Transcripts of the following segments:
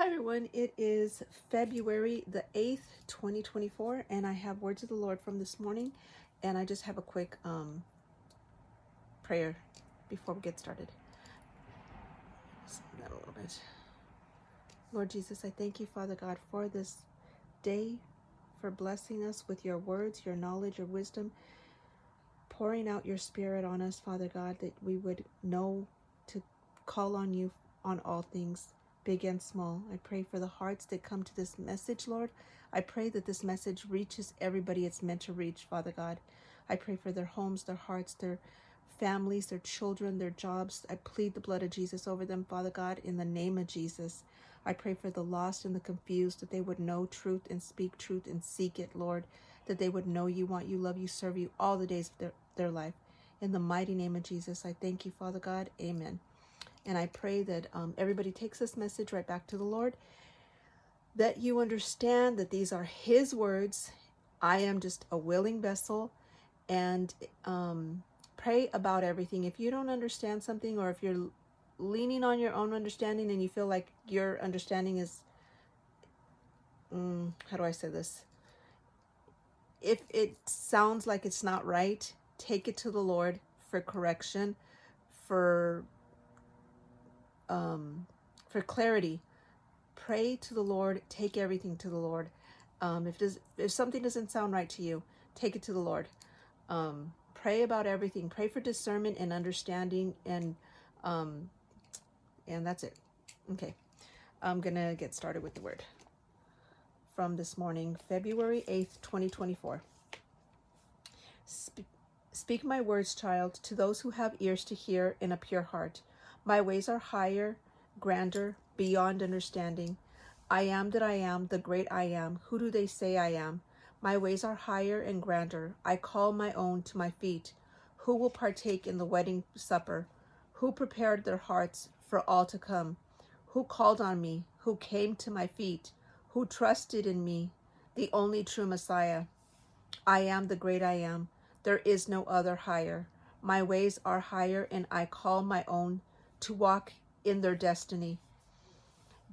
Hi everyone, it is February the 8th, 2024, and I have words of the Lord from this morning, and I just have a quick um, prayer before we get started. That a little bit. Lord Jesus, I thank you, Father God, for this day, for blessing us with your words, your knowledge, your wisdom, pouring out your spirit on us, Father God, that we would know to call on you on all things big and small. I pray for the hearts that come to this message, Lord. I pray that this message reaches everybody it's meant to reach, Father God. I pray for their homes, their hearts, their families, their children, their jobs. I plead the blood of Jesus over them, Father God, in the name of Jesus. I pray for the lost and the confused that they would know truth and speak truth and seek it, Lord. That they would know you, want you, love you, serve you all the days of their, their life. In the mighty name of Jesus, I thank you, Father God. Amen. And I pray that um, everybody takes this message right back to the Lord, that you understand that these are His words. I am just a willing vessel, and um, pray about everything. If you don't understand something, or if you're leaning on your own understanding and you feel like your understanding is, mm, how do I say this? If it sounds like it's not right, take it to the Lord for correction, for um, for clarity, pray to the Lord. Take everything to the Lord. Um, if does if something doesn't sound right to you, take it to the Lord. Um, pray about everything. Pray for discernment and understanding, and um, and that's it. Okay, I'm gonna get started with the word from this morning, February eighth, twenty twenty four. Speak my words, child, to those who have ears to hear in a pure heart. My ways are higher, grander, beyond understanding. I am that I am, the great I am. Who do they say I am? My ways are higher and grander. I call my own to my feet. Who will partake in the wedding supper? Who prepared their hearts for all to come? Who called on me? Who came to my feet? Who trusted in me, the only true Messiah? I am the great I am. There is no other higher. My ways are higher, and I call my own to walk in their destiny.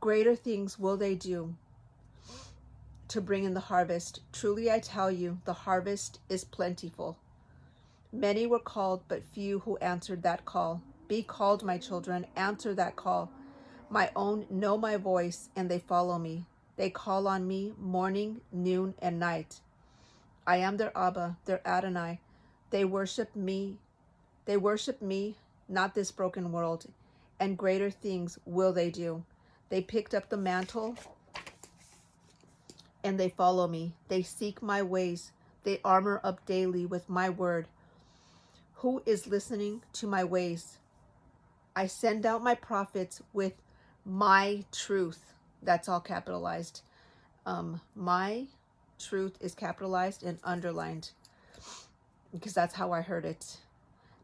Greater things will they do to bring in the harvest. Truly I tell you, the harvest is plentiful. Many were called, but few who answered that call. Be called, my children, answer that call. My own know my voice, and they follow me. They call on me morning, noon, and night. I am their Abba, their Adonai. They worship me. They worship me not this broken world, and greater things will they do. They picked up the mantle and they follow me. They seek my ways. They armor up daily with my word. Who is listening to my ways? I send out my prophets with my truth. That's all capitalized. Um, my truth is capitalized and underlined because that's how I heard it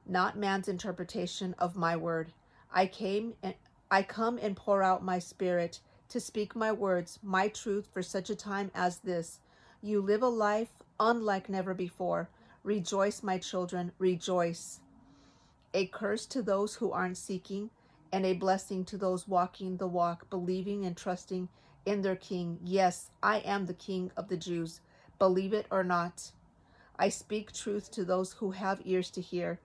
not man's interpretation of my word. I came and I come and pour out my spirit to speak my words, my truth for such a time as this. You live a life unlike never before. Rejoice, my children, rejoice. A curse to those who aren't seeking, and a blessing to those walking the walk, believing and trusting in their King. Yes, I am the King of the Jews. Believe it or not. I speak truth to those who have ears to hear.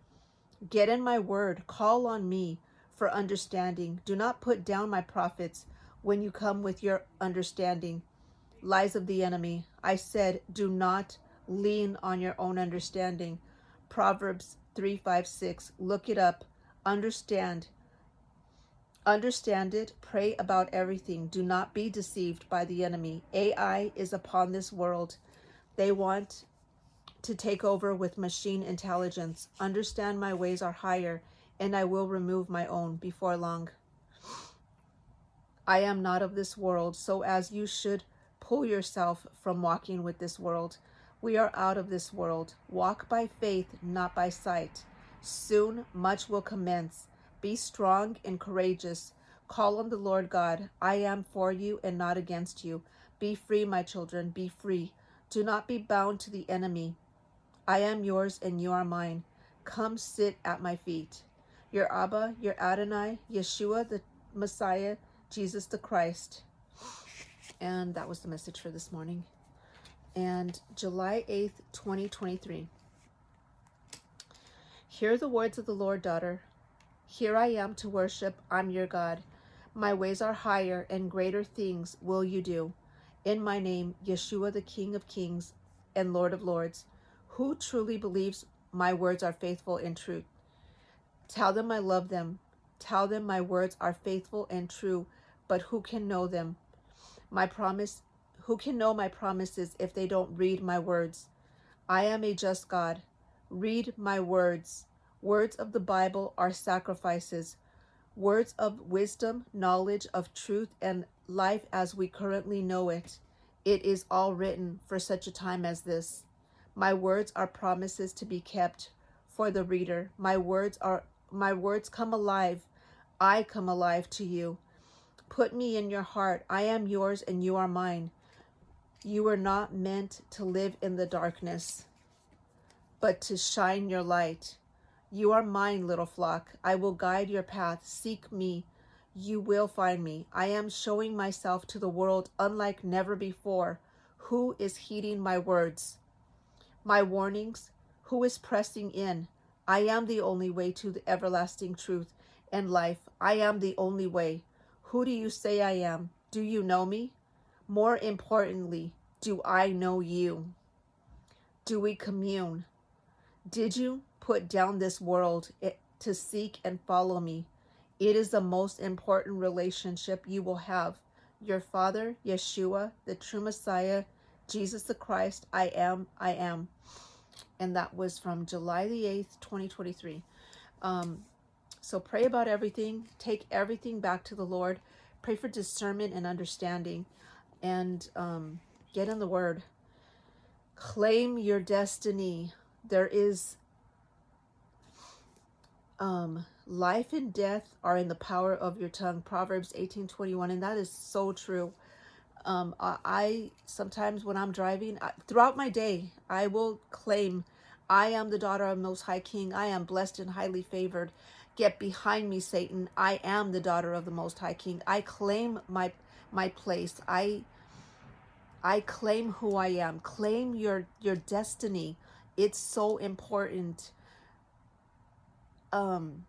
Get in my word, call on me for understanding. Do not put down my prophets when you come with your understanding. Lies of the enemy. I said, do not lean on your own understanding. Proverbs 3 5 6. Look it up. Understand. Understand it. Pray about everything. Do not be deceived by the enemy. AI is upon this world. They want to take over with machine intelligence. Understand my ways are higher, and I will remove my own before long. I am not of this world, so as you should pull yourself from walking with this world. We are out of this world. Walk by faith, not by sight. Soon much will commence. Be strong and courageous. Call on the Lord God. I am for you and not against you. Be free, my children, be free. Do not be bound to the enemy. I am yours and you are mine. Come sit at my feet. Your Abba, your Adonai, Yeshua the Messiah, Jesus the Christ. And that was the message for this morning. And July 8th, 2023. Hear the words of the Lord, daughter. Here I am to worship. I'm your God. My ways are higher, and greater things will you do. In my name, Yeshua, the King of Kings and Lord of Lords, who truly believes my words are faithful and true. Tell them I love them. Tell them my words are faithful and true, but who can know them? My promise, who can know my promises if they don't read my words? I am a just God. Read my words. Words of the Bible are sacrifices, words of wisdom, knowledge of truth, and life as we currently know it. It is all written for such a time as this. My words are promises to be kept for the reader. My words are my words come alive. I come alive to you. Put me in your heart. I am yours and you are mine. You were not meant to live in the darkness, but to shine your light. You are mine, little flock. I will guide your path. Seek me. You will find me. I am showing myself to the world unlike never before. Who is heeding my words? My warnings? Who is pressing in? I am the only way to the everlasting truth and life. I am the only way. Who do you say I am? Do you know me? More importantly, do I know you? Do we commune? Did you put down this world eh, to seek and follow me. It is the most important relationship you will have. Your Father, Yeshua, the true Messiah, Jesus the Christ, I am, I am. And that was from July the 8th, 2023. Um, so pray about everything. Take everything back to the Lord. Pray for discernment and understanding. And um, get in the Word. Claim your destiny. There is um, life and death are in the power of your tongue proverbs 18 21 and that is so true um, I, I, sometimes when i'm driving I, throughout my day i will claim i am the daughter of most high king. I am blessed and highly favored. Get behind me satan. I am the daughter of the most high king. I claim my my place. I i claim who i am. Claim your your destiny. It's so important. Um,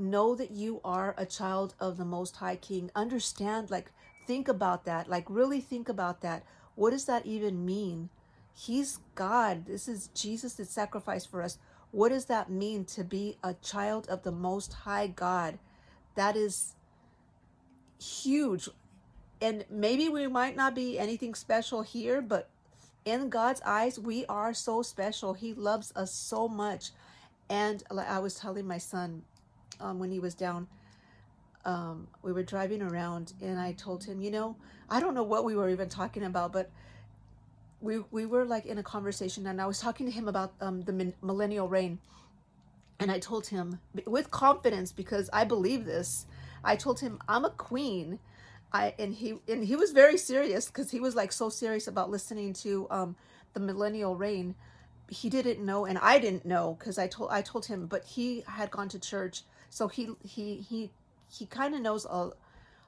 know that you are a child of the Most High King. Understand, like, think about that. Like, really think about that. What does that even mean? He's God. This is Jesus that sacrificed for us. What does that mean to be a child of the Most High God? That is huge. And maybe we might not be anything special here, but in God's eyes, we are so special. He loves us so much. And like I was telling my son um, when he was down, um, we were driving around and I told him, you know, I don't know what we were even talking about, but we, we were like in a conversation and I was talking to him about um, the millennial reign. And I told him with confidence, because I believe this, I told him, I'm a queen I and he and he was very serious because he was like so serious about listening to um the millennial reign. He didn't know, and I didn't know because I told I told him, but he had gone to church, so he he he he kind of knows a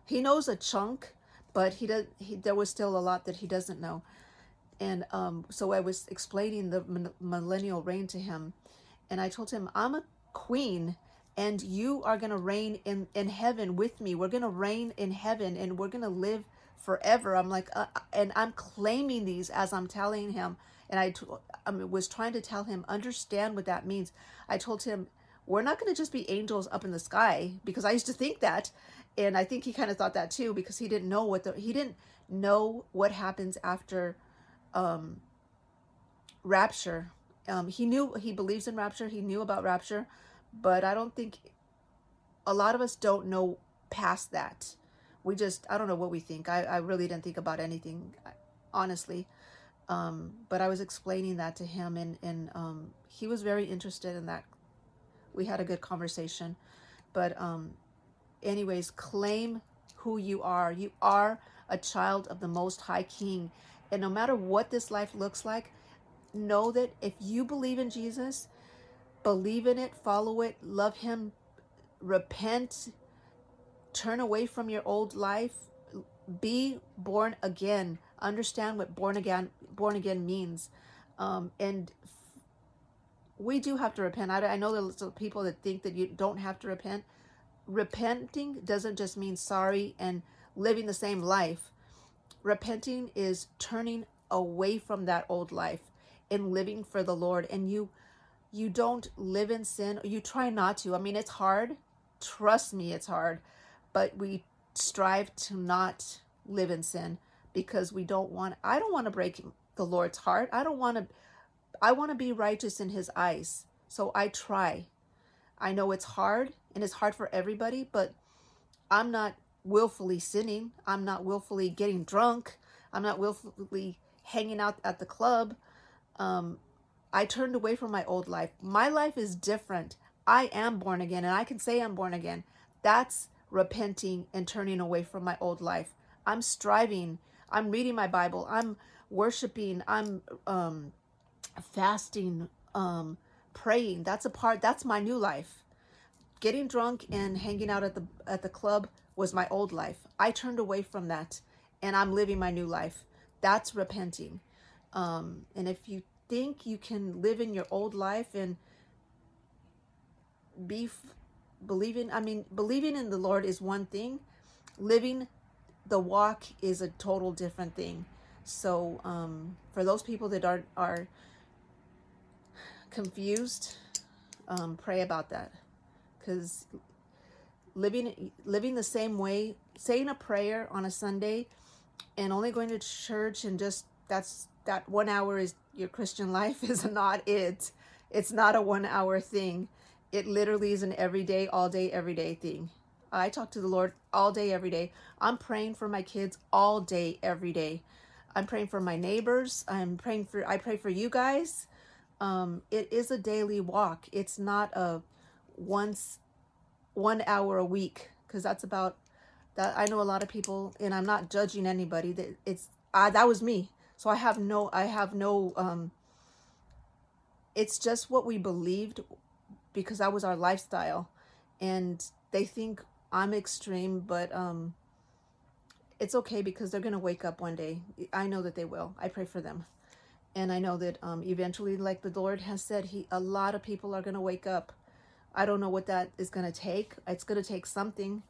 he knows a chunk, but he does he there was still a lot that he doesn't know, and um so I was explaining the millennial reign to him, and I told him I'm a queen and you are going to reign in in heaven with me. We're going to reign in heaven and we're going to live forever. I'm like uh, and i'm claiming these as i'm telling him and I, I was trying to tell him understand what that means. I told him we're not going to just be angels up in the sky because i used to think that and i think he kind of thought that too because he didn't know what the he didn't know what happens after um rapture um he knew he believes in rapture he knew about rapture but I don't think a lot of us don't know past that. We just, I don't know what we think. I, I really didn't think about anything, honestly. Um, but I was explaining that to him, and, and um, he was very interested in that. We had a good conversation. But, um, anyways, claim who you are. You are a child of the Most High King. And no matter what this life looks like, know that if you believe in Jesus, believe in it, follow it, love Him, repent, turn away from your old life be born again understand what born again born again means um, and we do have to repent. I, I know there's people that think that you don't have to repent. Repenting doesn't just mean sorry and living the same life. Repenting is turning away from that old life and living for the lord. And you you don't live in sin. You try not to. I mean it's hard. Trust me it's hard. But we strive to not live in sin because we don't want I don't want to break the Lord's heart. I don't want to I want to be righteous in his eyes. So I try. I know it's hard and it's hard for everybody, but I'm not willfully sinning. I'm not willfully getting drunk. I'm not willfully hanging out at the club. Um, I turned away from my old life. My life is different. I am born again, and I can say I'm born again. That's repenting and turning away from my old life. I'm striving. I'm reading my Bible. I'm worshiping. I'm um, fasting, um, praying. That's a part. That's my new life. Getting drunk and hanging out at the at the club was my old life. I turned away from that, and I'm living my new life. That's repenting. Um, and if you think you can live in your old life and be believing i mean believing in the lord is one thing living the walk is a total different thing so um, for those people that are are confused um, pray about that because living living the same way saying a prayer on a sunday and only going to church and just that's that one hour is your christian life is not it it's not a one hour thing it literally is an everyday, all day, everyday thing. I talk to the Lord all day, every day. I'm praying for my kids all day, every day. I'm praying for my neighbors. I'm praying for, I pray for you guys. Um, it is a daily walk. It's not a once, one hour a week, because that's about that. I know a lot of people, and I'm not judging anybody. That it's I, that was me. So I have no, I have no. Um, it's just what we believed because that was our lifestyle and they think i'm extreme but um it's okay because they're to wake up one day i know that they will i pray for them and i know that um eventually like the lord has said he a lot of people are going to wake up. I don't know what that is going to take. It's going to take something.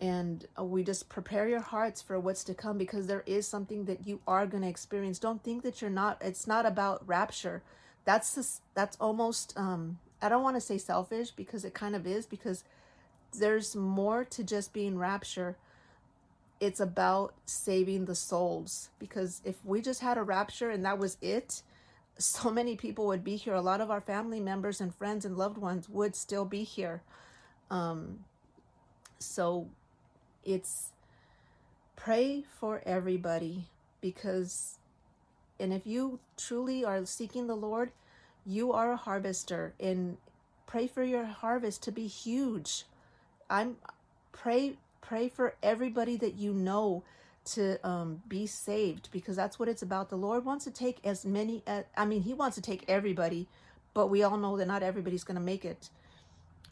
And uh, we just prepare your hearts for what's to come because there is something that you are going to experience. Don't think that you're not it's not about rapture. That's just, that's almost um I don't want to say selfish because it kind of is because there's more to just being rapture. It's about saving the souls because if we just had a rapture and that was it, so many people would be here. A lot of our family members and friends and loved ones would still be here. Um, so it's pray for everybody because, and if you truly are seeking the Lord, you are a harvester and pray for your harvest to be huge i'm pray pray for everybody that you know to um, be saved because that's what it's about. The lord wants to take as many as, i mean he wants to take everybody but we all know that not everybody's going to make it.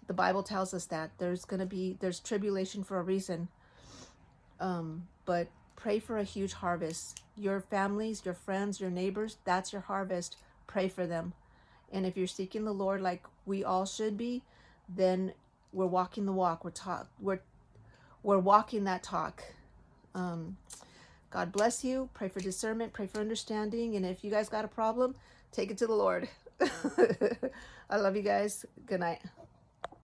The bible tells us that there's going to be there's tribulation for a reason. Um, but pray for a huge harvest. Your families your friends your neighbors that's your harvest. Pray for them. And if you're seeking the Lord like we all should be, then we're walking the walk. We're talk we're we're walking that talk. Um, God bless you. Pray for discernment, pray for understanding, and if you guys got a problem, take it to the Lord. I love you guys. Good night.